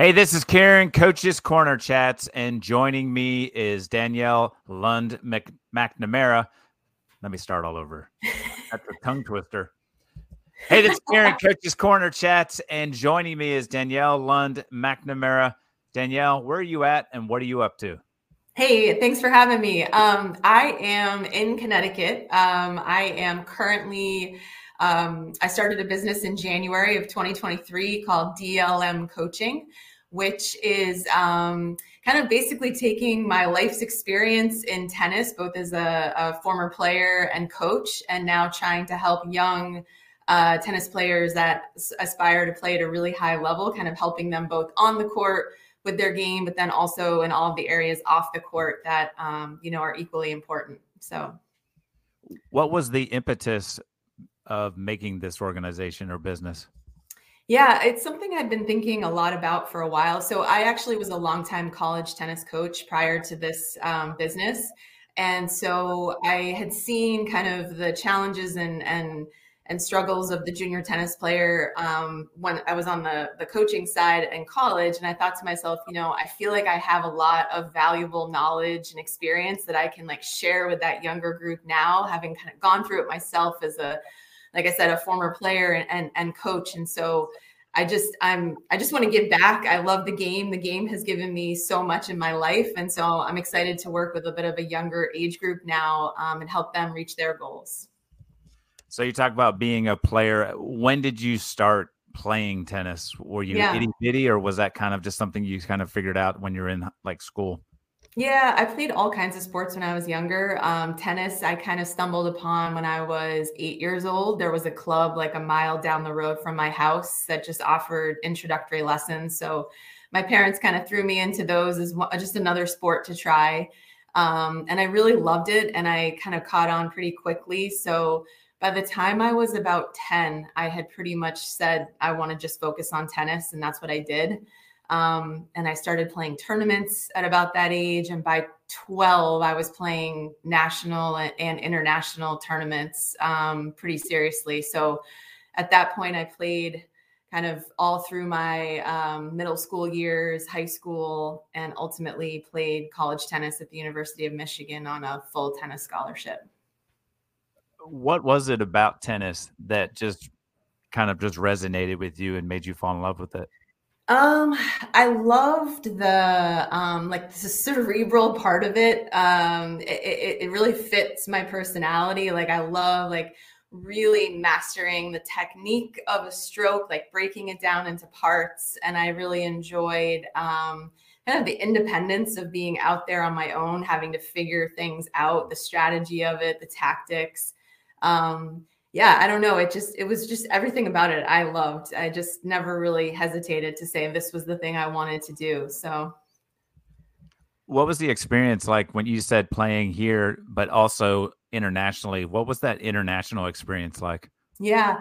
Hey, this is Karen, Coach's Corner Chats, and joining me is Danielle Lund Mc- McNamara. Let me start all over. That's a tongue twister. Hey, this is Karen, Coach's Corner Chats, and joining me is Danielle Lund McNamara. Danielle, where are you at and what are you up to? Hey, thanks for having me. Um, I am in Connecticut. Um, I am currently um, I started a business in January of 2023 called DLM Coaching which is um, kind of basically taking my life's experience in tennis, both as a, a former player and coach, and now trying to help young uh, tennis players that aspire to play at a really high level, kind of helping them both on the court with their game, but then also in all of the areas off the court that um, you know are equally important. So, what was the impetus of making this organization or business? Yeah, it's something I've been thinking a lot about for a while. So I actually was a longtime college tennis coach prior to this um, business, and so I had seen kind of the challenges and and and struggles of the junior tennis player um, when I was on the the coaching side in college. And I thought to myself, you know, I feel like I have a lot of valuable knowledge and experience that I can like share with that younger group now, having kind of gone through it myself as a like I said, a former player and, and, and coach. And so I just I'm I just want to give back. I love the game. The game has given me so much in my life, and so I'm excited to work with a bit of a younger age group now um, and help them reach their goals. So you talk about being a player. When did you start playing tennis? Were you yeah. itty bitty, or was that kind of just something you kind of figured out when you're in like school? Yeah, I played all kinds of sports when I was younger. Um, tennis, I kind of stumbled upon when I was eight years old. There was a club like a mile down the road from my house that just offered introductory lessons. So my parents kind of threw me into those as just another sport to try. Um, and I really loved it and I kind of caught on pretty quickly. So by the time I was about 10, I had pretty much said I want to just focus on tennis, and that's what I did. Um, and I started playing tournaments at about that age. And by 12, I was playing national and international tournaments um, pretty seriously. So at that point, I played kind of all through my um, middle school years, high school, and ultimately played college tennis at the University of Michigan on a full tennis scholarship. What was it about tennis that just kind of just resonated with you and made you fall in love with it? Um, I loved the um like the cerebral part of it. Um, it, it really fits my personality. Like I love like really mastering the technique of a stroke, like breaking it down into parts. And I really enjoyed um kind of the independence of being out there on my own, having to figure things out, the strategy of it, the tactics. Um, yeah, I don't know. It just, it was just everything about it I loved. I just never really hesitated to say this was the thing I wanted to do. So, what was the experience like when you said playing here, but also internationally? What was that international experience like? Yeah.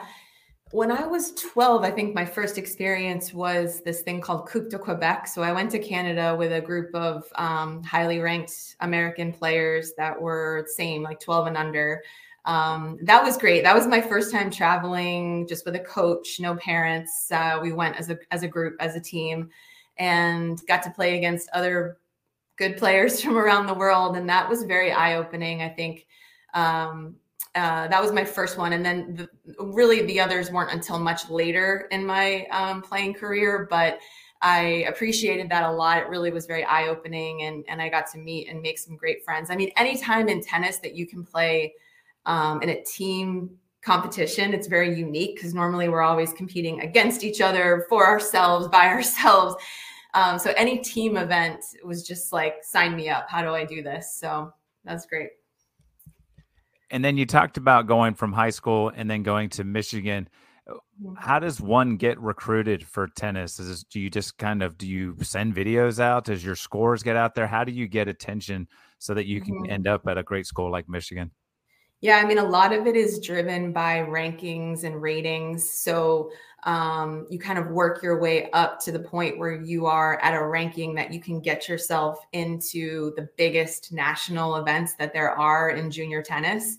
When I was 12, I think my first experience was this thing called Coupe de Quebec. So I went to Canada with a group of um, highly ranked American players that were same, like 12 and under um, that was great. That was my first time traveling just with a coach, no parents. Uh, we went as a as a group, as a team, and got to play against other good players from around the world, and that was very eye opening. I think um, uh, that was my first one, and then the, really the others weren't until much later in my um, playing career, but. I appreciated that a lot. It really was very eye opening, and and I got to meet and make some great friends. I mean, anytime in tennis that you can play um, in a team competition. It's very unique because normally we're always competing against each other, for ourselves, by ourselves. Um, so any team event was just like, sign me up. How do I do this? So that's great. And then you talked about going from high school and then going to Michigan. Mm-hmm. How does one get recruited for tennis? Is this, do you just kind of do you send videos out? Does your scores get out there? How do you get attention so that you can mm-hmm. end up at a great school like Michigan? Yeah, I mean, a lot of it is driven by rankings and ratings. So um, you kind of work your way up to the point where you are at a ranking that you can get yourself into the biggest national events that there are in junior tennis.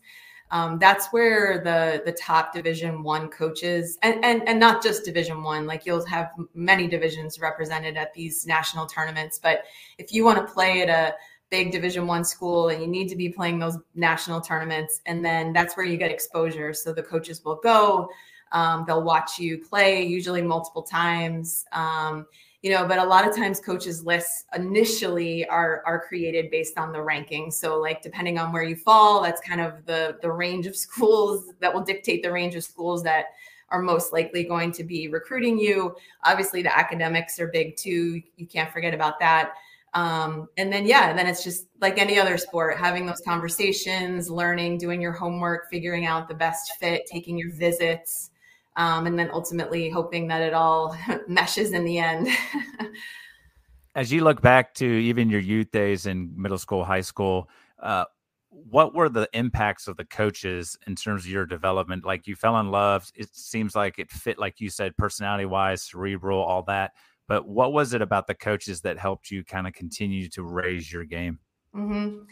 um, that's where the the top division one coaches and, and and not just division one like you'll have many divisions represented at these national tournaments but if you want to play at a big division one school and you need to be playing those national tournaments. And then that's where you get exposure. So the coaches will go um, they'll watch you play usually multiple times. Um, you know but a lot of times coaches lists initially are are created based on the ranking. So like depending on where you fall that's kind of the the range of schools that will dictate the range of schools that are most likely going to be recruiting you. Obviously the academics are big too. You can't forget about that um, and then yeah then it's just like any other sport having those conversations learning doing your homework figuring out the best fit taking your visits um, and then ultimately hoping that it all meshes in the end. As you look back to even your youth days in middle school, high school, uh, what were the impacts of the coaches in terms of your development? Like you fell in love. It seems like it fit, like you said, personality wise, cerebral, all that. But what was it about the coaches that helped you kind of continue to raise your game? Mm-hmm.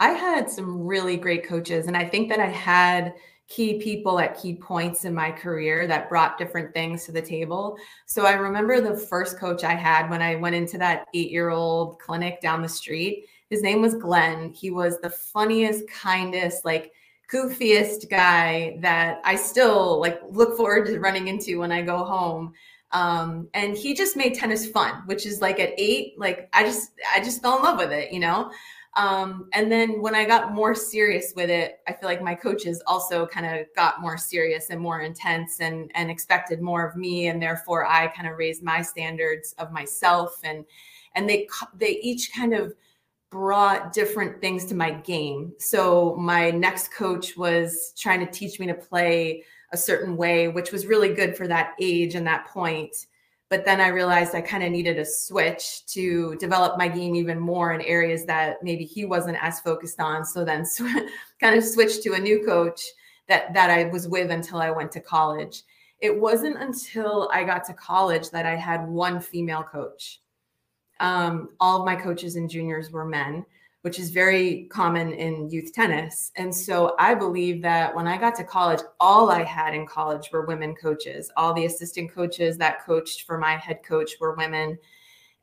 I had some really great coaches, and I think that I had key people at key points in my career that brought different things to the table. So I remember the first coach I had when I went into that eight year old clinic down the street. His name was Glenn. He was the funniest, kindest, like goofiest guy that I still like look forward to running into when I go home. Um, and he just made tennis fun, which is like at eight, like I just I just fell in love with it, you know. Um, and then when I got more serious with it, I feel like my coaches also kind of got more serious and more intense and and expected more of me, and therefore I kind of raised my standards of myself and and they they each kind of brought different things to my game. So my next coach was trying to teach me to play a certain way, which was really good for that age and that point. But then I realized I kind of needed a switch to develop my game even more in areas that maybe he wasn't as focused on. So then kind of switched to a new coach that that I was with until I went to college. It wasn't until I got to college that I had one female coach. Um, all of my coaches and juniors were men which is very common in youth tennis. And so I believe that when I got to college, all I had in college were women coaches. All the assistant coaches that coached for my head coach were women.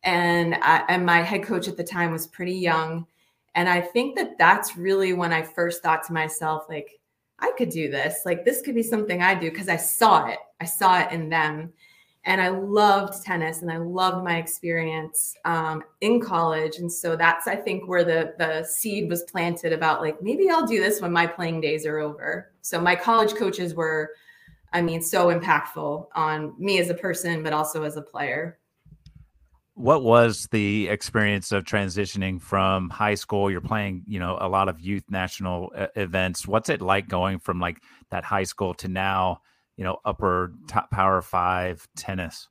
And, I, and my head coach at the time was pretty young. And I think that that's really when I first thought to myself, like, I could do this. Like, this could be something I do because I saw it. I saw it in them and I loved tennis and I loved my experience um, in college. And so that's I think where the the seed was planted about like maybe I'll do this when my playing days are over. So my college coaches were, I mean, so impactful on me as a person, but also as a player. What was the experience of transitioning from high school? You're playing, you know, a lot of youth national uh, events. What's it like going from like that high school to now? You know upper top power five tennis.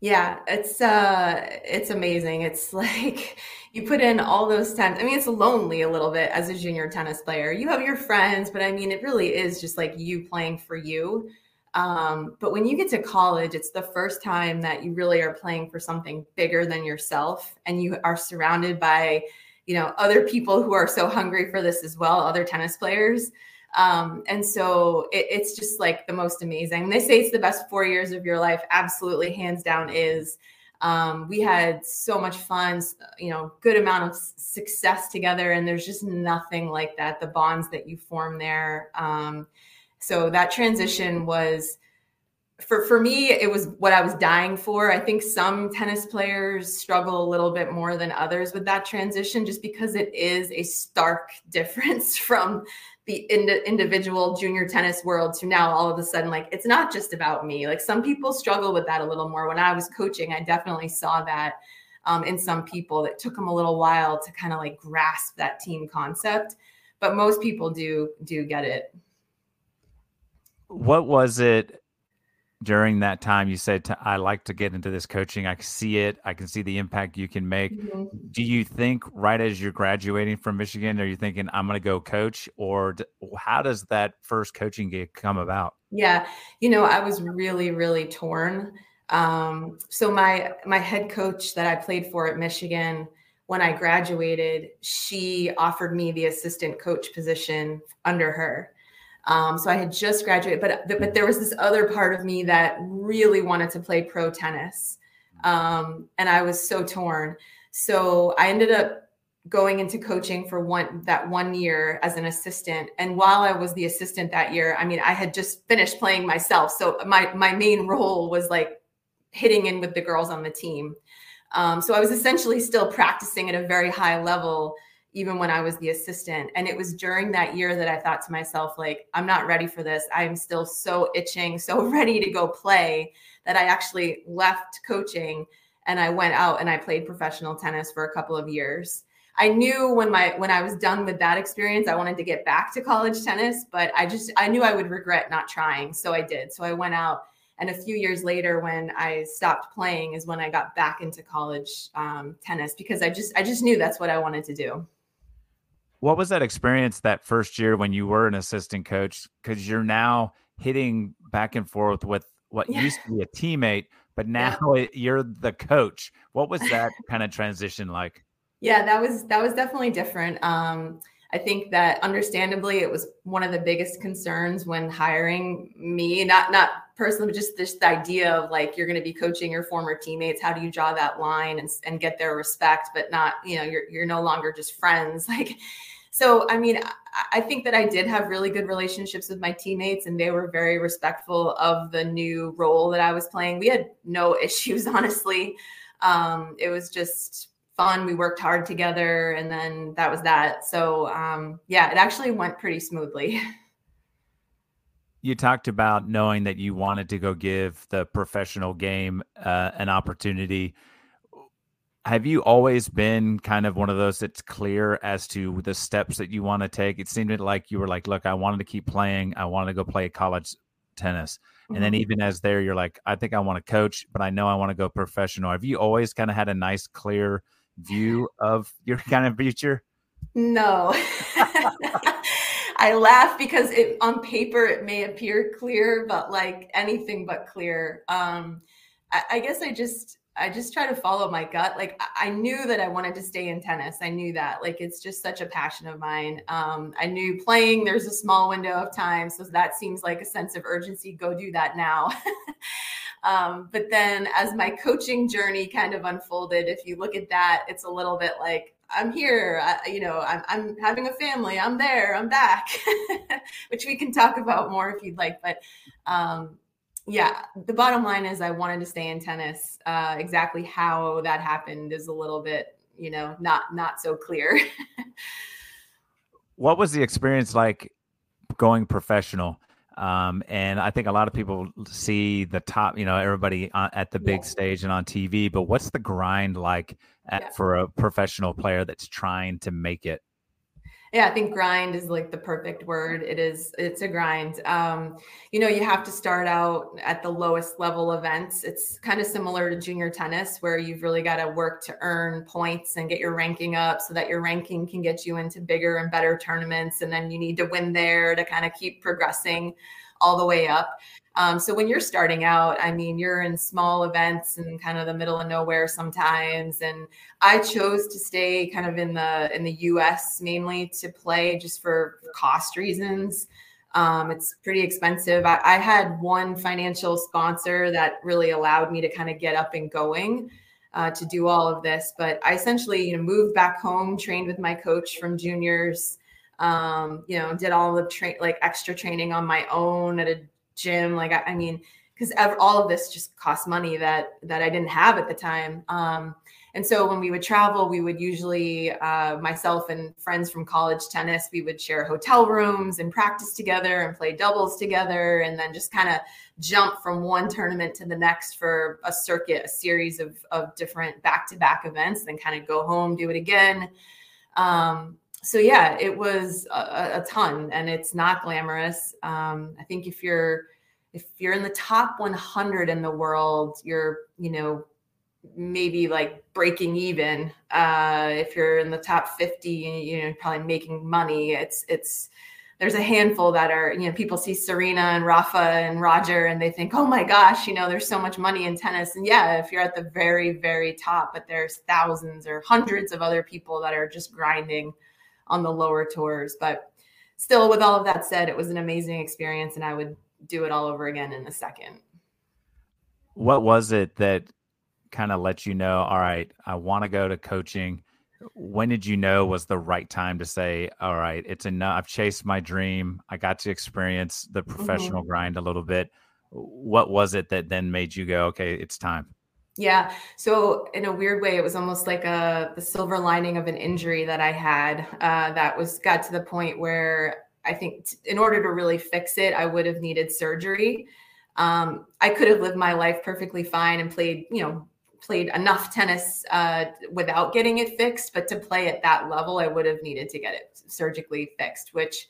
Yeah it's uh it's amazing. It's like you put in all those times i mean it's lonely a little bit as a junior tennis player. You have your friends but i mean it really is just like you playing for you. Um, but when you get to college it's the first time that you really are playing for something bigger than yourself and you are surrounded by you know other people who are so hungry for this as well other tennis players um, and so it, it's just like the most amazing. They say it's the best four years of your life. Absolutely, hands down, is. Um, we had so much fun, you know, good amount of success together, and there's just nothing like that. The bonds that you form there. Um, so that transition was for for me it was what i was dying for i think some tennis players struggle a little bit more than others with that transition just because it is a stark difference from the ind- individual junior tennis world to now all of a sudden like it's not just about me. Like some people struggle with that a little more. When i was coaching i definitely saw that um, in some people. That took them a little while to kind of like grasp that team concept but most people do do get it. What was it during that time you said i like to get into this coaching. I see it. I can see the impact you can make. Mm-hmm. do you think right as you're graduating from michigan are you thinking i'm going to go coach or how does that first coaching gig come about? Yeah. You know i was really really torn. Um, so my my head coach that i played for at michigan when i graduated she offered me the assistant coach position under her Um, so I had just graduated, but but there was this other part of me that really wanted to play pro tennis, um, and I was so torn. So I ended up going into coaching for one that one year as an assistant. And while i was the assistant that year i mean i had just finished playing myself. So my my main role was like hitting in with the girls on the team. Um, so i was essentially still practicing at a very high level even when i was the assistant and it was during that year that i thought to myself like i'm not ready for this i'm still so itching so ready to go play that i actually left coaching and i went out and i played professional tennis for a couple of years I knew when my when I was done with that experience, I wanted to get back to college tennis, but I just I knew I would regret not trying, so I did. So I went out, and a few years later, when I stopped playing, is when I got back into college um, tennis because I just I just knew that's what I wanted to do. What was that experience that first year when you were an assistant coach? Because you're now hitting back and forth with what yeah. used to be a teammate, but now yeah. you're the coach. What was that kind of transition like? Yeah, that was that was definitely different. Um, I think that understandably it was one of the biggest concerns when hiring me, not not personally, but just this idea of like you're going to be coaching your former teammates. How do you draw that line and, and get their respect, but not, you know, you're you're no longer just friends. Like so I mean, I think that I did have really good relationships with my teammates and they were very respectful of the new role that I was playing. We had no issues, honestly. Um, it was just fun. We worked hard together, and then that was that. So um, yeah, it actually went pretty smoothly. You talked about knowing that you wanted to go give the professional game uh, an opportunity. Have you always been kind of one of those that's clear as to the steps that you want to take? It seemed like you were like, look, I wanted to keep playing. I wanted to go play college tennis. And then mm-hmm. even as there, you're like, I think I want to coach, but I know I want to go professional. Have you always kind of had a nice, clear view of your kind of future? No. I laugh because it on paper it may appear clear, but like anything but clear. Um, I, I guess I just I just try to follow my gut. Like I knew that I wanted to stay in tennis. I knew that. Like it's just such a passion of mine. Um, I knew playing there's a small window of time, so that seems like a sense of urgency. Go do that now. Um, but then as my coaching journey kind of unfolded, if you look at that, it's a little bit like, I'm here, I, you know, I'm, I'm having a family, I'm there, I'm back, which we can talk about more if you'd like. But um, yeah, the bottom line is I wanted to stay in tennis. Uh, exactly how that happened is a little bit, you know, not not so clear. what was the experience like going professional? Um, and I think a lot of people see the top, you know, everybody at the big yeah. stage and on TV. But what's the grind like at, yeah. for a professional player that's trying to make it? Yeah, I think grind is like the perfect word. It is, it's a grind. Um, you know, you have to start out at the lowest level events. It's kind of similar to junior tennis, where you've really got to work to earn points and get your ranking up so that your ranking can get you into bigger and better tournaments. And then you need to win there to kind of keep progressing all the way up. Um, so when you're starting out, I mean, you're in small events and kind of the middle of nowhere sometimes. And I chose to stay kind of in the in the U.S. mainly to play just for cost reasons. Um, it's pretty expensive. I, I, had one financial sponsor that really allowed me to kind of get up and going uh, to do all of this. But I essentially, you know, moved back home, trained with my coach from juniors. Um, you know, did all the train like extra training on my own at a gym. Like, I, I mean, because all of this just costs money that that I didn't have at the time. Um, and so when we would travel, we would usually uh, myself and friends from college tennis, we would share hotel rooms and practice together and play doubles together, and then just kind of jump from one tournament to the next for a circuit, a series of of different back to back events, then kind of go home, do it again. Um, so yeah, it was a, a, ton, and it's not glamorous. Um, I think if you're if you're in the top 100 in the world, you're you know maybe like breaking even. Uh, if you're in the top 50, you know probably making money. It's it's there's a handful that are you know people see Serena and Rafa and Roger and they think oh my gosh you know there's so much money in tennis and yeah if you're at the very very top but there's thousands or hundreds of other people that are just grinding on the lower tours. But still, with all of that said, it was an amazing experience, and I would do it all over again in a second. What was it that kind of let you know, all right, I want to go to coaching? When did you know was the right time to say, all right, it's enough? I've chased my dream. I got to experience the professional mm-hmm. grind a little bit. What was it that then made you go, okay, it's time? Yeah. So in a weird way, it was almost like a the silver lining of an injury that I had uh, that was got to the point where I think t- in order to really fix it, I would have needed surgery. Um, I could have lived my life perfectly fine and played, you know, played enough tennis uh, without getting it fixed. But to play at that level, I would have needed to get it surgically fixed, which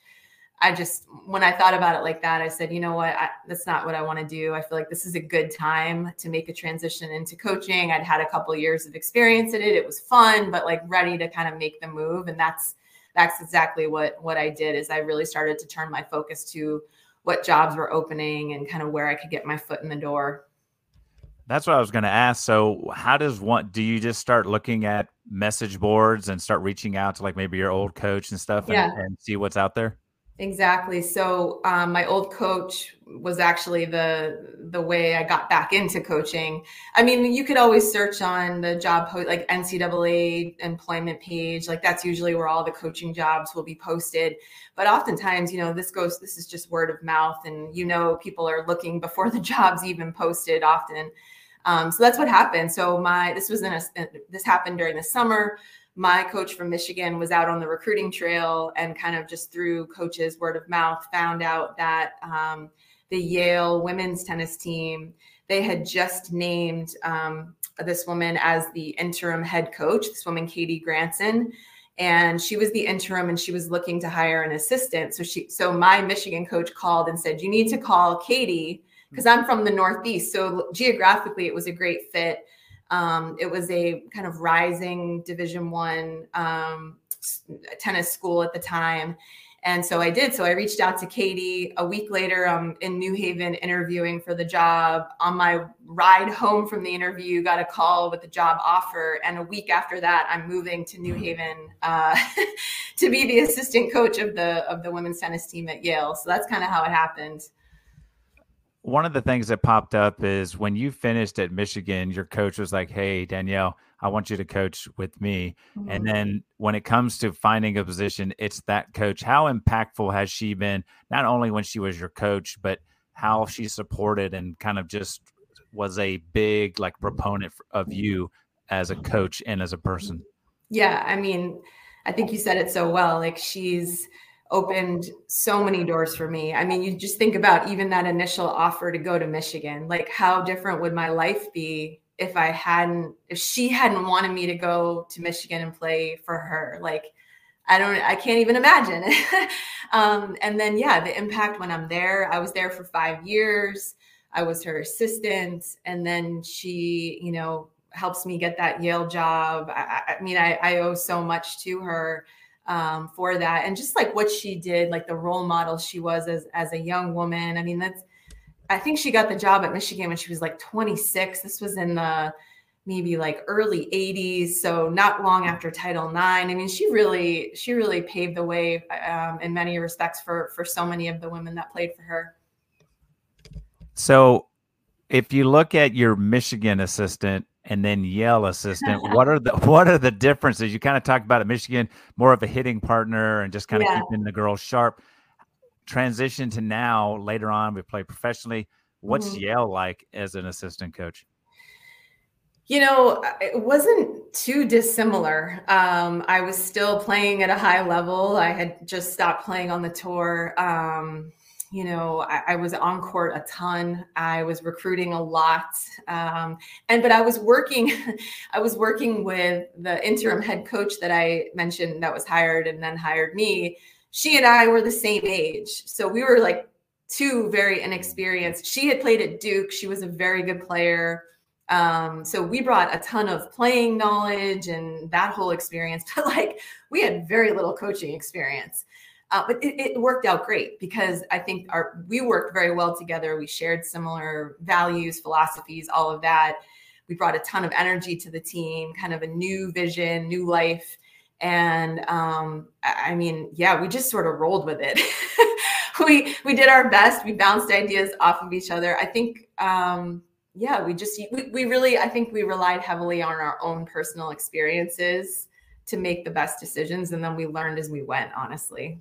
I just, when I thought about it like that, I said, you know what, I, that's not what I want to do. I feel like this is a good time to make a transition into coaching. I'd had a couple of years of experience in it. It was fun, but like ready to kind of make the move. And that's, that's exactly what, what I did is I really started to turn my focus to what jobs were opening and kind of where I could get my foot in the door. That's what I was going to ask. So, how does one do you just start looking at message boards and start reaching out to like maybe your old coach and stuff and, yeah. and see what's out there? Exactly. So um, my old coach was actually the the way I got back into coaching. I mean, you could always search on the job post like NCAA employment page. Like that's usually where all the coaching jobs will be posted. But oftentimes, you know, this goes. This is just word of mouth, and you know, people are looking before the jobs even posted. Often, um, so that's what happened. So my this was in a this happened during the summer my coach from Michigan was out on the recruiting trail and kind of just through coaches word of mouth found out that um, the Yale women's tennis team they had just named um, this woman as the interim head coach. This woman, Katie Granson, and she was the interim and she was looking to hire an assistant. So she, so my Michigan coach called and said, "You need to call Katie." Because I'm from the Northeast, so geographically it was a great fit um, it was a kind of rising Division One um, tennis school at the time, and so I did. So I reached out to Katie. A week later, I'm in New Haven interviewing for the job. On my ride home from the interview, got a call with the job offer, and a week after that, I'm moving to New Haven uh, to be the assistant coach of the of the women's tennis team at Yale. So that's kind of how it happened one of the things that popped up is when you finished at Michigan, your coach was like, Hey, Danielle, I want you to coach with me. Mm-hmm. And then when it comes to finding a position, it's that coach. How impactful has she been, not only when she was your coach, but how she supported and kind of just was a big like proponent of you as a coach and as a person? Yeah. I mean, I think you said it so well. Like she's, opened so many doors for me. I mean, you just think about even that initial offer to go to Michigan. Like, how different would my life be if I hadn't, if she hadn't wanted me to go to Michigan and play for her? Like, I don't, I can't even imagine. um, and then, yeah, the impact when I'm there, I was there for five years. I was her assistant. And then she, you know, helps me get that Yale job. I, I mean, I, I owe so much to her um, for that. And just like what she did like the role model she was as as a young woman. I mean that's i think she got the job at michigan when she was like 26 this was in the maybe like early 80s so not long after title ix i mean she really she really paved the way um, in many respects for for so many of the women that played for her. So if you look at your michigan assistant and then Yale assistant. what are the what are the differences? You kind of talked about at Michigan, more of a hitting partner and just kind of yeah. keeping the girls sharp. Transition to now later on, we play professionally. What's mm-hmm. Yale like as an assistant coach? You know, it wasn't too dissimilar. Um, I was still playing at a high level. I had just stopped playing on the tour. Um, you know, I, I, was on court a ton. I was recruiting a lot, um, and but I was working. I was working with the interim head coach that I mentioned that was hired and then hired me. She and I were the same age, so we were like two very inexperienced. She had played at Duke. She was a very good player. Um, so we brought a ton of playing knowledge and that whole experience, but like we had very little coaching experience. Uh, but it, it, worked out great because I think our we worked very well together. We shared similar values, philosophies, all of that. We brought a ton of energy to the team, kind of a new vision, new life. And um, I mean, yeah, we just sort of rolled with it. we we did our best. We bounced ideas off of each other. I think um, yeah, we just we, we really I think we relied heavily on our own personal experiences to make the best decisions and then we learned as we went, honestly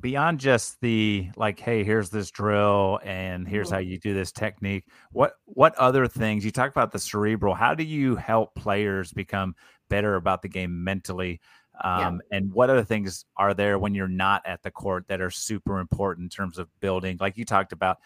beyond just the like hey here's this drill and here's mm-hmm. how you do this technique what what other things you talk about the cerebral how do you help players become better about the game mentally um, yeah. and what other things are there when you're not at the court that are super important in terms of building like you talked about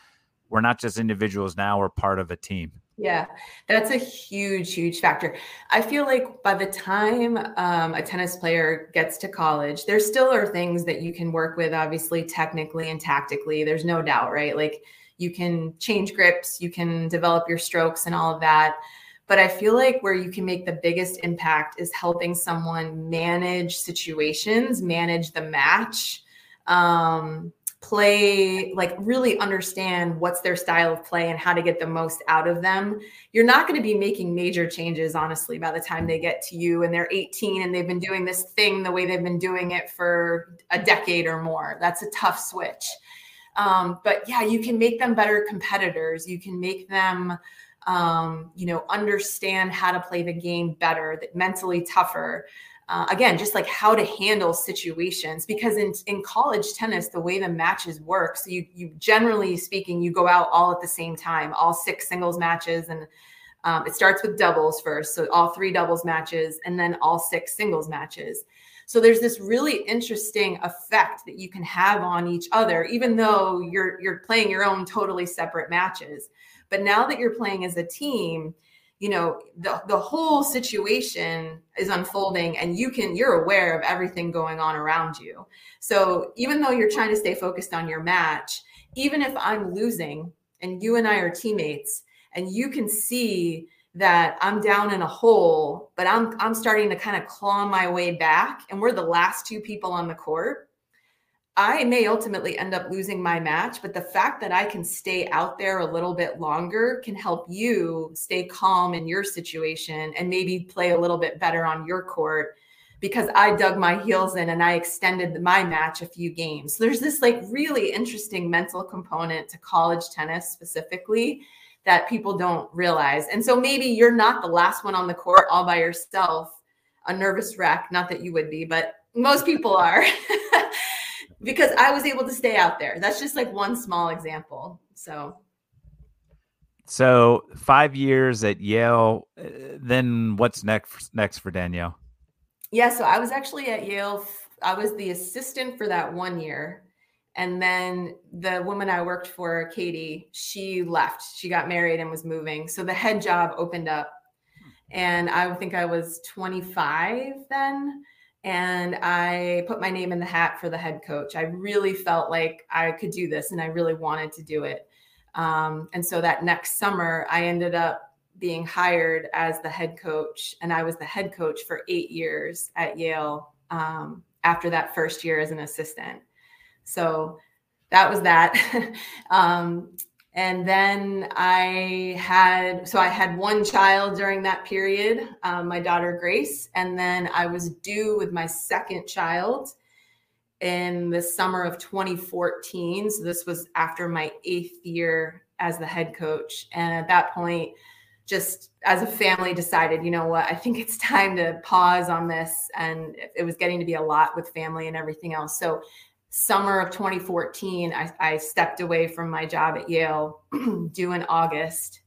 we're not just individuals now we're part of a team yeah, that's a huge, huge factor. I feel like by the time um, a tennis player gets to college, there still are things that you can work with, obviously, technically and tactically. There's no doubt, right? Like you can change grips, you can develop your strokes and all of that. But I feel like where you can make the biggest impact is helping someone manage situations, manage the match. Um, play like really understand what's their style of play and how to get the most out of them. You're not going to be making major changes honestly by the time they get to you and they're 18 and they've been doing this thing the way they've been doing it for a decade or more. That's a tough switch. Um, but yeah you can make them better competitors. You can make them um, you know understand how to play the game better that mentally tougher uh, again, just like how to handle situations. Because in, in college tennis, the way the matches work, so you, you generally speaking, you go out all at the same time, all six singles matches. And um, it starts with doubles first. So all three doubles matches, and then all six singles matches. So there's this really interesting effect that you can have on each other, even though you're you're playing your own totally separate matches. But now that you're playing as a team, you know the the whole situation is unfolding and you can you're aware of everything going on around you. So even though you're trying to stay focused on your match even if i'm losing and you and i are teammates and you can see that i'm down in a hole but i'm i'm starting to kind of claw my way back and we're the last two people on the court I may ultimately end up losing my match, but the fact that I can stay out there a little bit longer can help you stay calm in your situation and maybe play a little bit better on your court because I dug my heels in and I extended my match a few games. So there's this like really interesting mental component to college tennis specifically that people don't realize. And so maybe you're not the last one on the court all by yourself, a nervous wreck, not that you would be, but most people are. because I was able to stay out there. That's just like one small example. So, so five years at Yale. Uh, then what's next? Next for Danielle? Yeah, so I was actually at Yale. I was the assistant for that one year, and then the woman I worked for, Katie, she left. She got married and was moving. So the head job opened up, and I think I was 25 then and I put my name in the hat for the head coach. I really felt like I could do this and I really wanted to do it. Um, and so that next summer, I ended up being hired as the head coach, and I was the head coach for eight years at Yale um, after that first year as an assistant. So that was that. um, and then i had so i had one child during that period um, my daughter grace and then i was due with my second child in the summer of 2014 so this was after my eighth year as the head coach. And at that point just as a family decided you know what? I think it's time to pause on this. And it was getting to be a lot with family and everything else. So summer of 2014, I, I stepped away from my job at Yale due in August.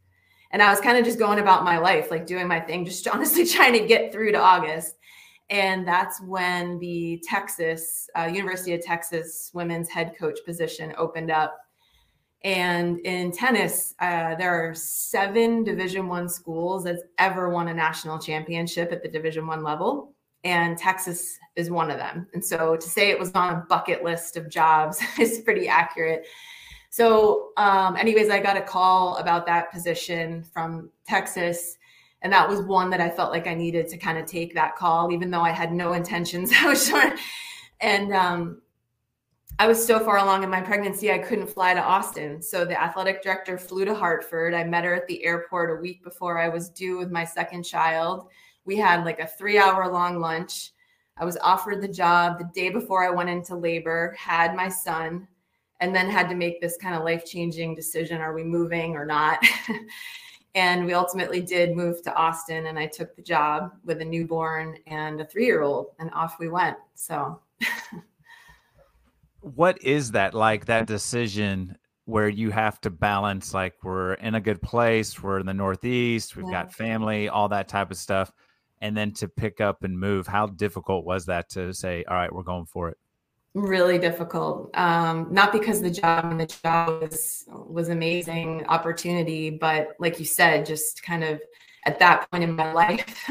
And I was kind of just going about my life, like doing my thing, just honestly trying to get through to August. And that's when the Texas, uh, University of Texas women's head coach position opened up. And in tennis, uh, there are seven Division One schools that's ever won a national championship at the Division One level and Texas is one of them. And so to say it was on a bucket list of jobs is pretty accurate. So, um, anyways, I got a call about that position from Texas. And that was one that I felt like I needed to kind of take that call, even though I had no intentions. I was sure. And um, I was so far along in my pregnancy, I couldn't fly to Austin. So the athletic director flew to Hartford. I met her at the airport a week before I was due with my second child we had like a three hour long lunch. I was offered the job the day before I went into labor, had my son, and then had to make this kind of life changing decision are we moving or not? and we ultimately did move to Austin, and I took the job with a newborn and a three year old, and off we went. So, what is that like that decision where you have to balance like we're in a good place, we're in the Northeast, we've yeah. got family, all that type of stuff, and then to pick up and move? How difficult was that to say, all right, we're going for it? really difficult um, not because the job and the job was was amazing opportunity but like you said just kind of at that point in my life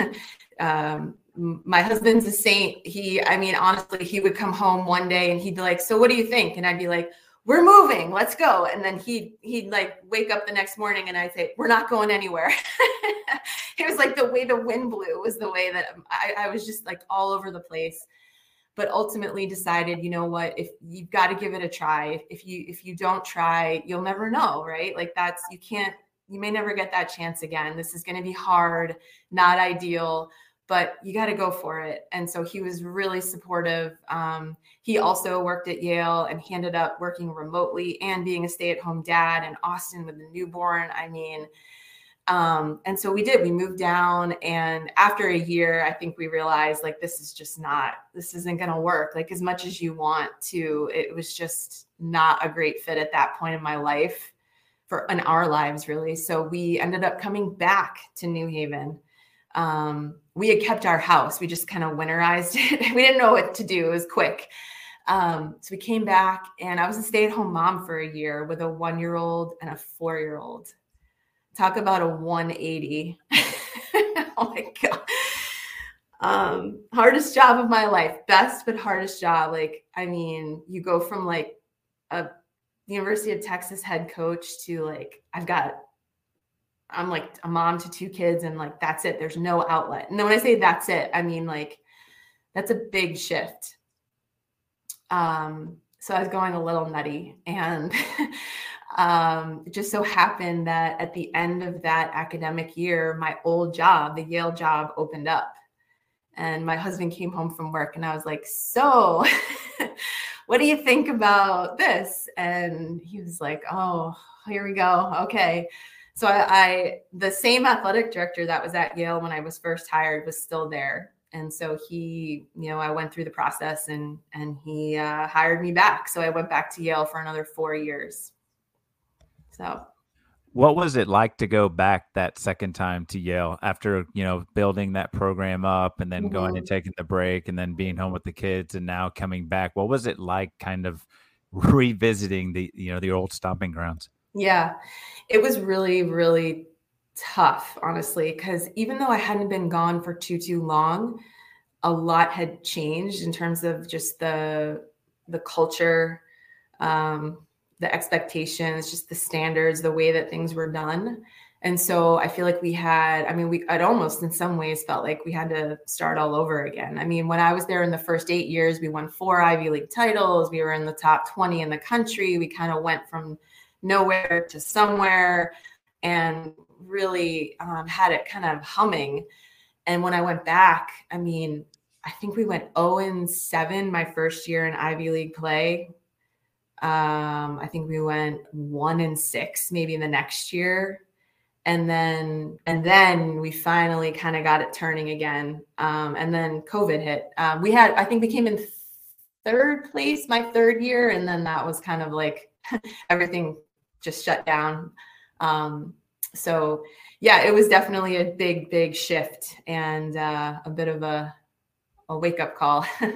um, my husband's a saint he i mean honestly he would come home one day and he'd be like so what do you think and i'd be like we're moving let's go. And then he he'd like wake up the next morning and i'd say we're not going anywhere. It was like the way the wind blew was the way that I, I was just like all over the place but ultimately decided you know what if you've got to give it a try. If you if you don't try you'll never know right? Like that's you can't you may never get that chance again. This is going to be hard not ideal but you got to go for it and so he was really supportive um, he also worked at yale and he ended up working remotely and being a stay-at-home dad in austin with a newborn i mean um, and so we did, we moved down. And after a year, I think we realized like, this is just not, this isn't going to work. Like, as much as you want to, it was just not a great fit at that point in my life for in our lives, really. So we ended up coming back to New Haven. Um, we had kept our house, we just kind of winterized it. we didn't know what to do, it was quick. Um, so we came back, and I was a stay at home mom for a year with a one year old and a four year old talk about a 180 oh my god. Um hardest job of my life. Best but hardest job. Like i mean you go from like a university of texas head coach to like i've got i'm like a mom to two kids and like that's it there's no outlet and then when i say that's it i mean like that's a big shift um so i was going a little nutty and um, it just so happened that at the end of that academic year, my old job, the Yale job, opened up. And my husband came home from work, and I was like, So, what do you think about this? And he was like, Oh, here we go. Okay. So I, I, the same athletic director that was at Yale when I was first hired was still there. And so he, you know, I went through the process and and he uh, hired me back. So I went back to Yale for another four years. So what was it like to go back that second time to Yale after, you know, building that program up and then mm-hmm. going and mm-hmm. taking the break and then being home with the kids and now coming back? What was it like kind of revisiting the, you know, the old stomping grounds? Yeah. It was really, really tough, honestly, because even though I hadn't been gone for too, too long, a lot had changed in terms of just the the culture, um, the expectations, just the standards, the way that things were done. And so I feel like we had, I mean, we I'd almost in some ways felt like we had to start all over again. I mean, when I was there in the first eight years, we won four Ivy League titles. We were in the top 20 in the country. We kind of went from nowhere to somewhere and really um, had it kind of humming. And when I went back, I mean, I think we went 0 and 7 my first year in Ivy League play um, I think we went one and six maybe in the next year. And then and then we finally kind of got it turning again. Um, and then COVID hit. Um, we had I think we came in third place my third year, and then that was kind of like everything just shut down. Um, so yeah, it was definitely a big, big shift and uh, a bit of a, a wake up call.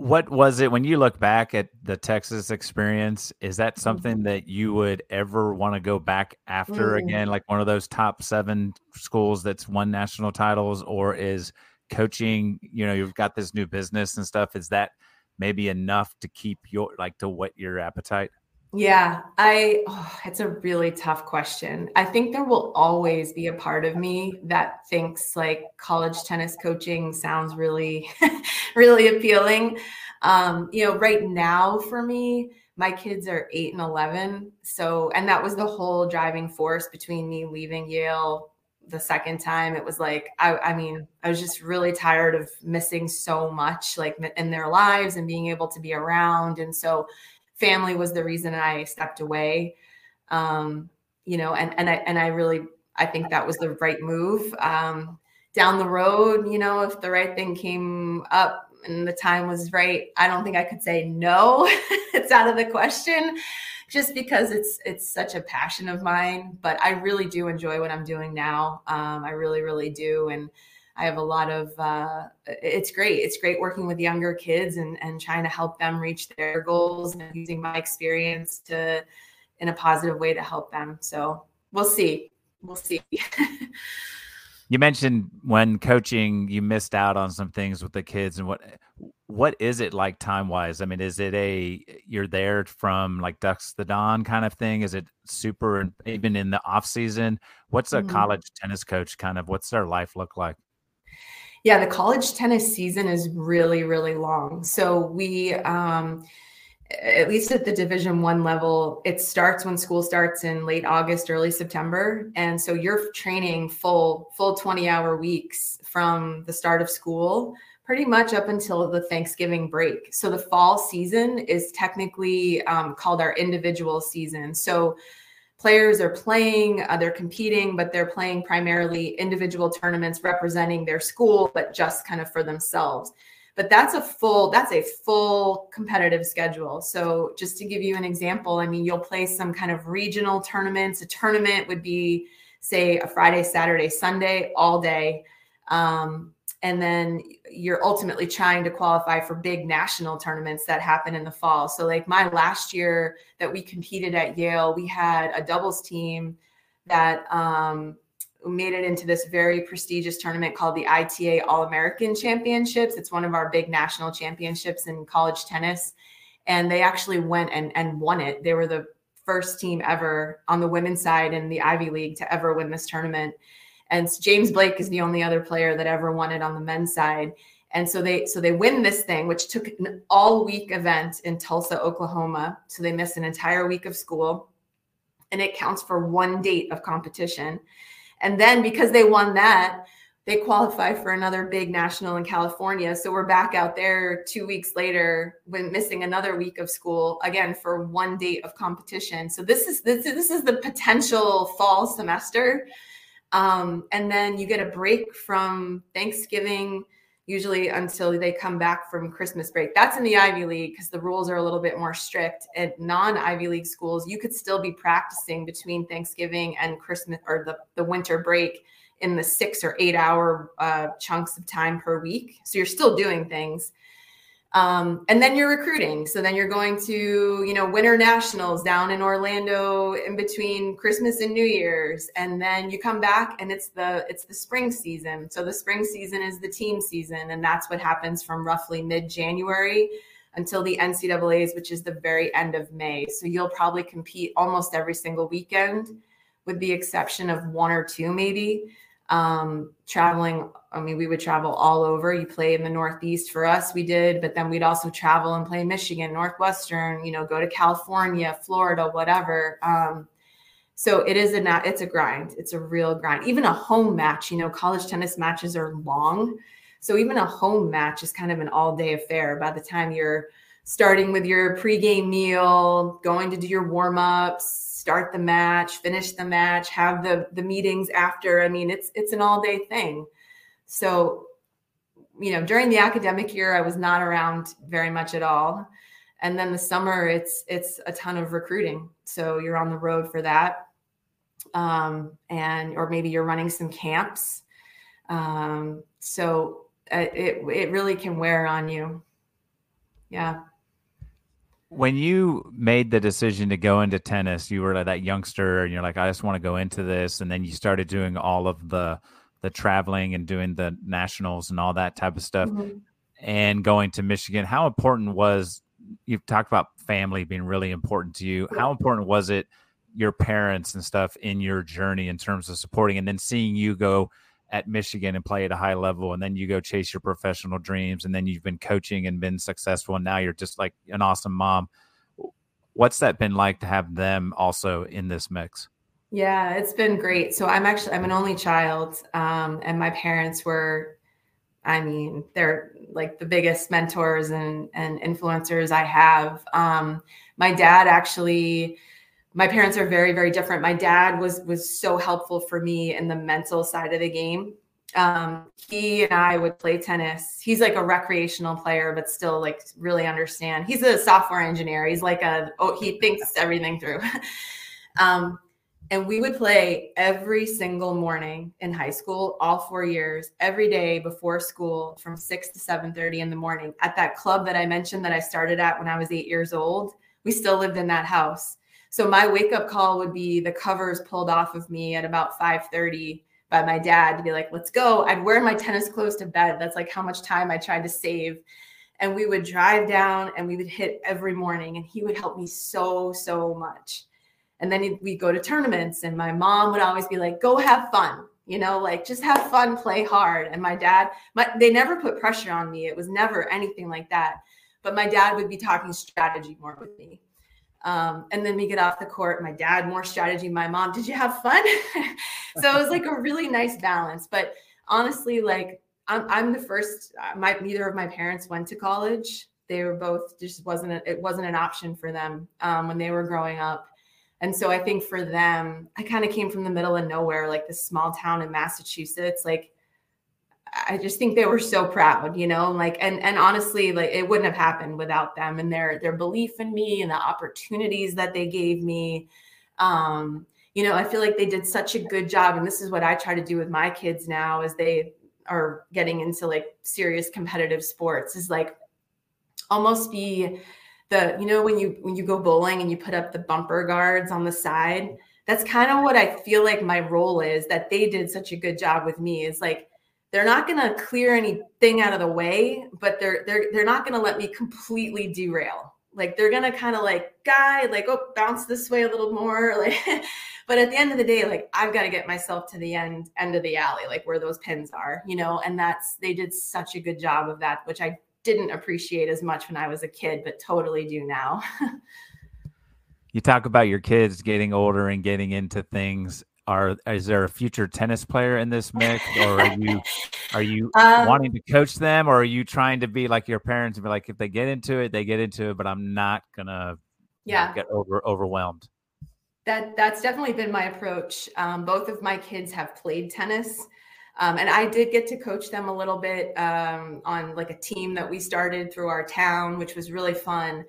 what was it when you look back at the Texas experience? Is that something mm-hmm. that you would ever want to go back after mm. again, like one of those top seven schools that's won national titles, or is coaching? You know, you've got this new business and stuff. Is that maybe enough to keep your like to whet your appetite? Yeah, I oh, it's a really tough question. I think there will always be a part of me that thinks like college tennis coaching sounds really really appealing. Um, you know, right now for me, my kids are 8 and 11, so and that was the whole driving force between me leaving Yale the second time, it was like, I, I mean, I was just really tired of missing so much, like in their lives and being able to be around. And so, family was the reason I stepped away. Um, you know, and and I and I really I think that was the right move. Um, down the road, you know, if the right thing came up and the time was right, I don't think I could say no. it's out of the question just because it's it's such a passion of mine, but I really do enjoy what I'm doing now. Um, I really really do and I have a lot of uh, it's great. It's great working with younger kids and and trying to help them reach their goals and using my experience to in a positive way to help them. So, we'll see. We'll see. you mentioned when coaching you missed out on some things with the kids and what what is it like time wise i mean is it a you're there from like ducks the dawn kind of thing is it super even in the off season what's a mm-hmm. college tennis coach kind of what's their life look like yeah the college tennis season is really really long. So we um at least at the division one level it starts when school starts in late august early september. And so you're training full full 20 hour weeks from the start of school pretty much up until the thanksgiving break. So the fall season is technically um, called our individual season. So players are playing uh, they're competing but they're playing primarily individual tournaments representing their school but just kind of for themselves. But that's a full that's a full competitive schedule. So just to give you an example i mean you'll play some kind of regional tournaments. A tournament would be say a friday saturday sunday all day. Um, and then you're ultimately trying to qualify for big national tournaments that happen in the fall so like my last year that we competed at yale we had a doubles team that um, made it into this very prestigious tournament called the ITA All American Championships. It's one of our big national championships in college tennis. And they actually went and, and won it. They were the first team ever on the women's side in the Ivy League to ever win this tournament. And James Blake is the only other player that ever won it on the men's side. And so they so they win this thing, which took an all week event in Tulsa, Oklahoma. So they missed an entire week of school, and it counts for one date of competition. And then because they won that, they qualify for another big national in California. So we're back out there two weeks later when missing another week of school again for one date of competition. So this is this, this is the potential fall semester. Um, and then you get a break from Thanksgiving usually until they come back from Christmas break. That's in the Ivy League because the rules are a little bit more strict. At non Ivy League schools, you could still be practicing between Thanksgiving and Christmas or the, the winter break in the six or eight hour uh, chunks of time per week. So you're still doing things. Um, and then you're recruiting. So then you're going to, you know, winter nationals down in Orlando in between Christmas and New Year's. And then you come back and it's the it's the spring season. So the spring season is the team season. And that's what happens from roughly mid-January until the NCAA's, which is the very end of May. So you'll probably compete almost every single weekend, with the exception of one or two, maybe um, traveling. I mean, we would travel all over. You play in the Northeast for us, we did, but then we'd also travel and play Michigan, Northwestern, you know, go to California, Florida, whatever. Um, so it is a it's a grind. It's a real grind. Even a home match, you know, college tennis matches are long. So even a home match is kind of an all day affair. By the time you're starting with your pregame meal, going to do your warm ups, start the match, finish the match, have the the meetings after. I mean, it's it's an all day thing. So, you know, during the academic year, I was not around very much at all. And then the summer, it's it's a ton of recruiting. So you're on the road for that, um, and or maybe you're running some camps. Um, so uh, it it really can wear on you. Yeah. When you made the decision to go into tennis, you were like that youngster, and you're like, I just want to go into this, and then you started doing all of the the traveling and doing the nationals and all that type of stuff, mm-hmm. and going to Michigan. How important was you've talked about family being really important to you? How important was it your parents and stuff in your journey in terms of supporting, and then seeing you go at Michigan and play at a high level, and then you go chase your professional dreams, and then you've been coaching and been successful, and now you're just like an awesome mom. What's that been like to have them also in this mix? Yeah, it's been great. So I'm actually I'm an only child, um, and my parents were, I mean, they're like the biggest mentors and and influencers I have. Um, my dad actually, my parents are very very different. My dad was was so helpful for me in the mental side of the game. Um, he and I would play tennis. He's like a recreational player, but still like really understand. He's a software engineer. He's like a oh he thinks everything through. um, and we would play every single morning in high school all four years every day before school from 6 to 7.30 in the morning at that club that i mentioned that i started at when i was eight years old we still lived in that house so my wake up call would be the covers pulled off of me at about 5.30 by my dad to be like let's go i'd wear my tennis clothes to bed that's like how much time i tried to save and we would drive down and we would hit every morning and he would help me so so much and then we'd go to tournaments, and my mom would always be like, go have fun, you know, like just have fun, play hard. And my dad, my, they never put pressure on me. It was never anything like that. But my dad would be talking strategy more with me. Um, and then we get off the court, my dad, more strategy, my mom, did you have fun? so it was like a really nice balance. But honestly, like I'm, I'm the first, uh, my, neither of my parents went to college. They were both just wasn't, a, it wasn't an option for them um, when they were growing up. And so I think for them, I kind of came from the middle of nowhere, like this small town in Massachusetts. Like I just think they were so proud, you know, like and and honestly, like it wouldn't have happened without them and their their belief in me and the opportunities that they gave me. Um, you know, I feel like they did such a good job. And this is what I try to do with my kids now as they are getting into like serious competitive sports is like almost be the you know when you when you go bowling and you put up the bumper guards on the side that's kind of what i feel like my role is that they did such a good job with me is like they're not going to clear anything out of the way but they're they're they're not going to let me completely derail like they're going to kind of like guide, like oh bounce this way a little more like but at the end of the day like i've got to get myself to the end end of the alley like where those pins are you know and that's they did such a good job of that which i didn't appreciate as much when I was a kid, but totally do now. you talk about your kids getting older and getting into things. Are is there a future tennis player in this mix, or are you are you um, wanting to coach them, or are you trying to be like your parents and be like, if they get into it, they get into it, but I'm not gonna yeah know, get over overwhelmed. That that's definitely been my approach. Um, both of my kids have played tennis. Um, and I did get to coach them a little bit um, on like a team that we started through our town, which was really fun.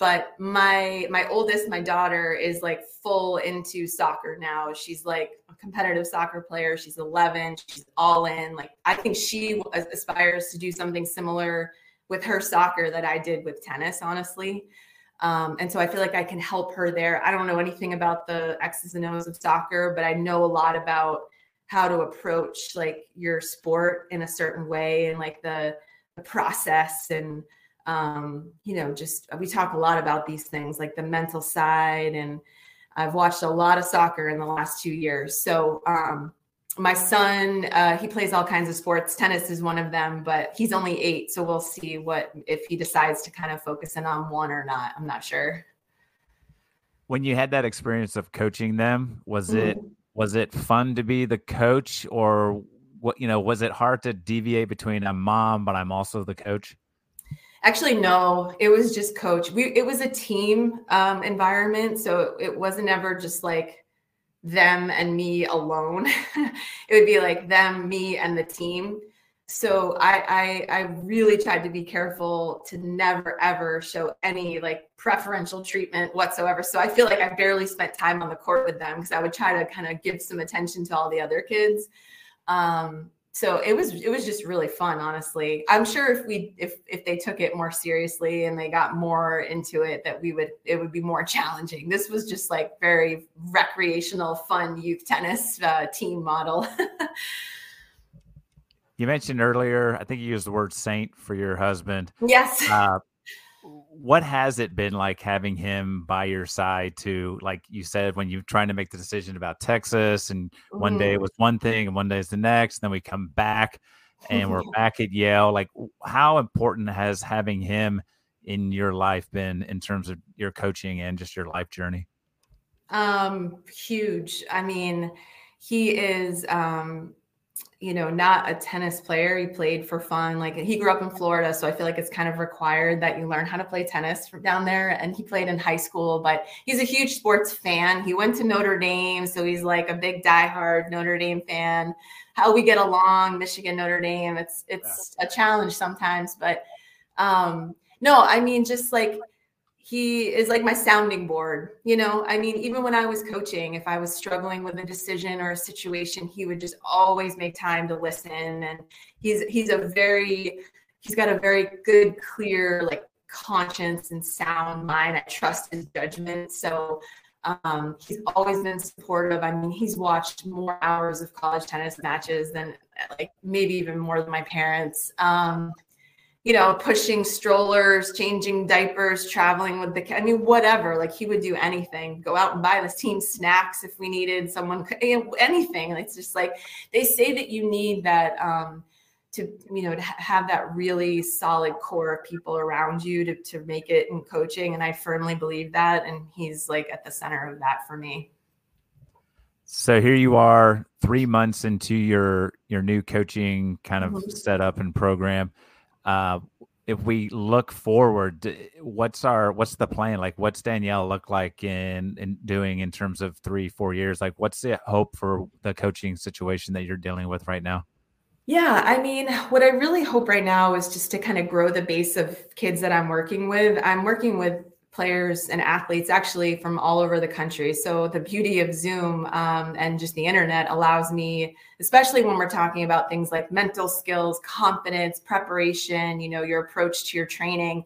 But my my oldest, my daughter, is like full into soccer now. She's like a competitive soccer player. She's 11. She's all in. Like I think she aspires to do something similar with her soccer that I did with tennis, honestly. Um, and so I feel like I can help her there. I don't know anything about the X's and O's of soccer, but I know a lot about how to approach like your sport in a certain way and like the, the process and um, you know just we talk a lot about these things like the mental side and i've watched a lot of soccer in the last two years. So um, my son uh, he plays all kinds of sports. Tennis is one of them but he's only eight so we'll see what if he decides to kind of focus in on one or not. I'm not sure. When you had that experience of coaching them was mm-hmm. it was it fun to be the coach or what you know was it hard to deviate between a mom but i'm also the coach actually no it was just coach we it was a team um, environment so it, wasn't ever just like them and me alone it would be like them me and the team so I, I, I really tried to be careful to never ever show any like preferential treatment whatsoever. So I feel like I barely spent time on the court with them because I would try to kind of give some attention to all the other kids. Um, so it was it was just really fun, honestly. I'm sure if we if if they took it more seriously and they got more into it, that we would it would be more challenging. This was just like very recreational, fun youth tennis uh, team model. You mentioned earlier, I think you used the word saint for your husband. Yes. Uh, what has it been like having him by your side to like you said when you're trying to make the decision about texas and mm. one day it mm-hmm. was one thing and one day is the next and then we come back and we're back at yale like how important has having him in your life been in terms of your coaching and just your life journey Um, huge. I mean, he is um you know, not a tennis player. He played for fun. Like he grew up in Florida, so I feel like it's kind of required that you learn how to play tennis from down there. And he played in high school, but he's a huge sports fan. He went to Notre Dame, so he's like a big diehard Notre Dame fan. How we get along, Michigan, Notre Dame. It's it's yeah. a challenge sometimes, but um, no, I mean just like he is like my sounding board you know? I mean even when i was coaching if i was struggling with a decision or a situation he would just always make time to listen and he's he's a very he's got a very good clear like conscience and sound mind. I trust his judgment. So um, he's always been supportive. I mean he's watched more hours of college tennis matches than like maybe even more than my parents. Um, you know, pushing strollers, changing diapers, traveling with the, I mean, whatever. Like he would do anything, go out and buy the team snacks if we needed someone, you know, anything. It's just like they say that you need that, um, to you know to have that really solid core of people around you to, to make it in coaching and i firmly believe that and he's like at the center of that for me so here you are three months into your your new coaching kind of mm-hmm. setup and program uh, if we look forward, what's our what's the plan? Like, what's Danielle look like in in doing in terms of three four years? Like, what's the hope for the coaching situation that you're dealing with right now? Yeah, I mean, what I really hope right now is just to kind of grow the base of kids that I'm working with. I'm working with players and athletes actually from all over the country. So the beauty of Zoom um, and just the internet allows me, especially when we're talking about things like mental skills, confidence, preparation, you know, your approach to your training.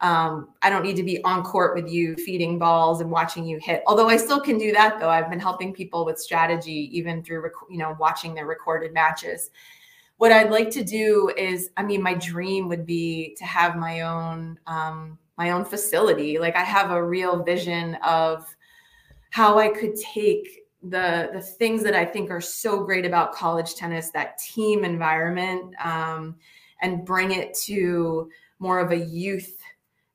Um, I don't need to be on court with you feeding balls and watching you hit. Although I still can do that, though. I've been helping people with strategy even through, you know, watching their recorded matches. What I'd like to do is, I mean, my dream would be to have my own um, my own facility. Like I have a real vision of how I could take the the things that I think are so great about college tennis, that team environment, um, and bring it to more of a youth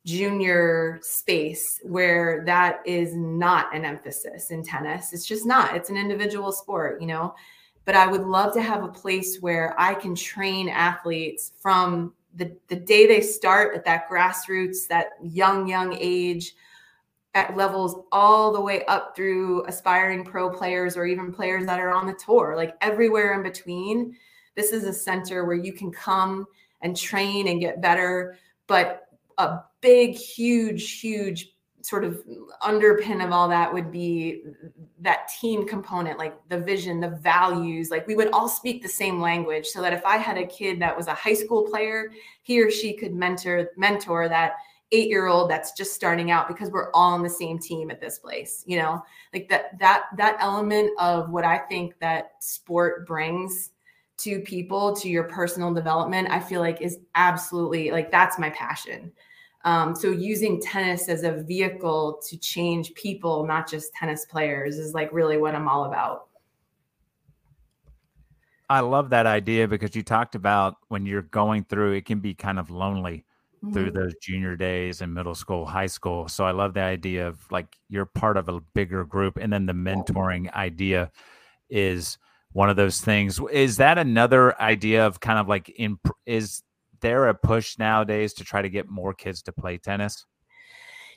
junior space where that is not an emphasis in tennis. It's just not. It's an individual sport, you know. But I would love to have a place where I can train athletes from the, the day they start at that grassroots, that young, young age, at levels all the way up through aspiring pro players or even players that are on the tour, like everywhere in between. This is a center where you can come and train and get better, but a big, huge, huge sort of underpin of all that would be that team component like the vision the values like we would all speak the same language. So that if i had a kid that was a high school player he or she could mentor mentor that eight year old that's just starting out because we're all on the same team at this place you know? Like that that that element of what i think that sport brings to people to your personal development i feel like is absolutely like that's my passion um, so using tennis as a vehicle to change people, not just tennis players, is like really what I'm all about. I love that idea because you talked about when you're going through, it can be kind of lonely mm-hmm. through those junior days and middle school, high school. So I love the idea of like you're part of a bigger group. And then the mentoring idea is one of those things. Is that another idea of kind of like in is there a push nowadays to try to get more kids to play tennis?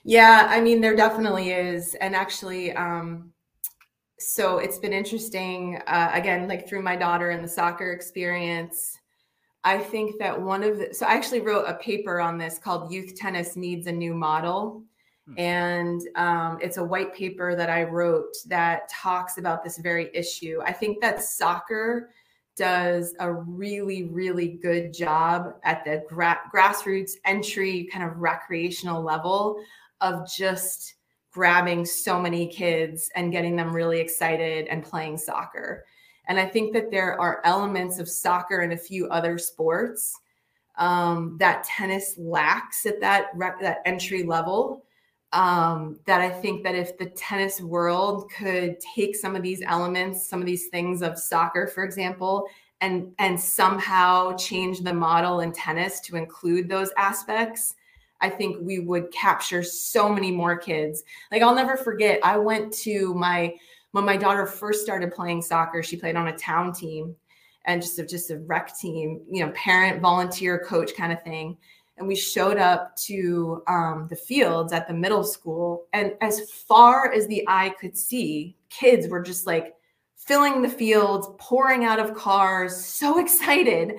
Yeah, I mean, there definitely is. And actually, um, so it's been interesting, uh, again, like through my daughter and the soccer experience. I think that one of the, so I actually wrote a paper on this called Youth Tennis Needs a New Model. Hmm. And um, it's a white paper that I wrote that talks about this very issue. I think that soccer does a really, really good job at the gra- grassroots entry kind of recreational level of just grabbing so many kids and getting them really excited and playing soccer. And I think that there are elements of soccer and a few other sports um, that tennis lacks at that rec- that entry level um, that I think that if the tennis world could take some of these elements, some of these things of soccer, for example, and and somehow change the model in tennis to include those aspects, I think we would capture so many more kids. Like I'll never forget, I went to my when my daughter first started playing soccer, she played on a town team and just a, just a rec team, you know, parent, volunteer, coach kind of thing. And we showed up to um, the fields at the middle school, and as far as the eye could see, kids were just like filling the fields, pouring out of cars, so excited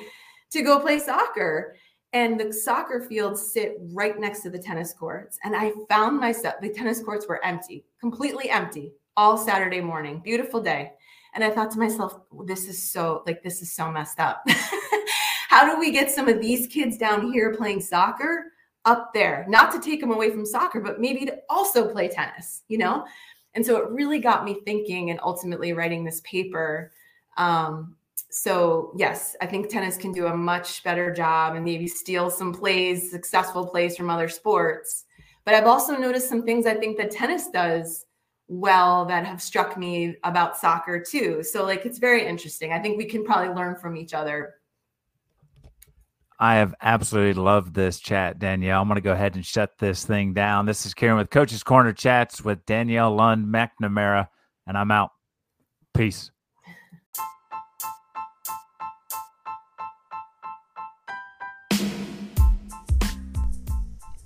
to go play soccer. And the soccer fields sit right next to the tennis courts. And I found myself, the tennis courts were empty, completely empty all Saturday morning. Beautiful day. And I thought to myself, this is so, like, this is so messed up. How do we get some of these kids down here playing soccer up there? Not to take them away from soccer, but maybe to also play tennis, you know? And so it really got me thinking and ultimately writing this paper. Um, so yes, I think tennis can do a much better job and maybe steal some plays, successful plays from other sports. But I've also noticed some things I think that tennis does well that have struck me about soccer too. So like it's very interesting. I think we can probably learn from each other. I have absolutely loved this chat, Danielle. I'm going to go ahead and shut this thing down. This is Kieran with Coach's Corner Chats with Danielle Lund McNamara, and I'm out. Peace.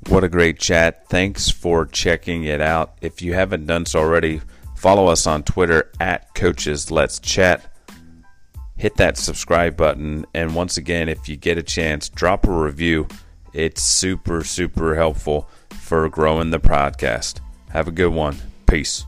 What a great chat. Thanks for checking it out. If you haven't done so already, follow us on Twitter at Coaches Let's Chat. Hit that subscribe button. And once again, if you get a chance, drop a review. It's super, super helpful for growing the podcast. Have a good one. Peace.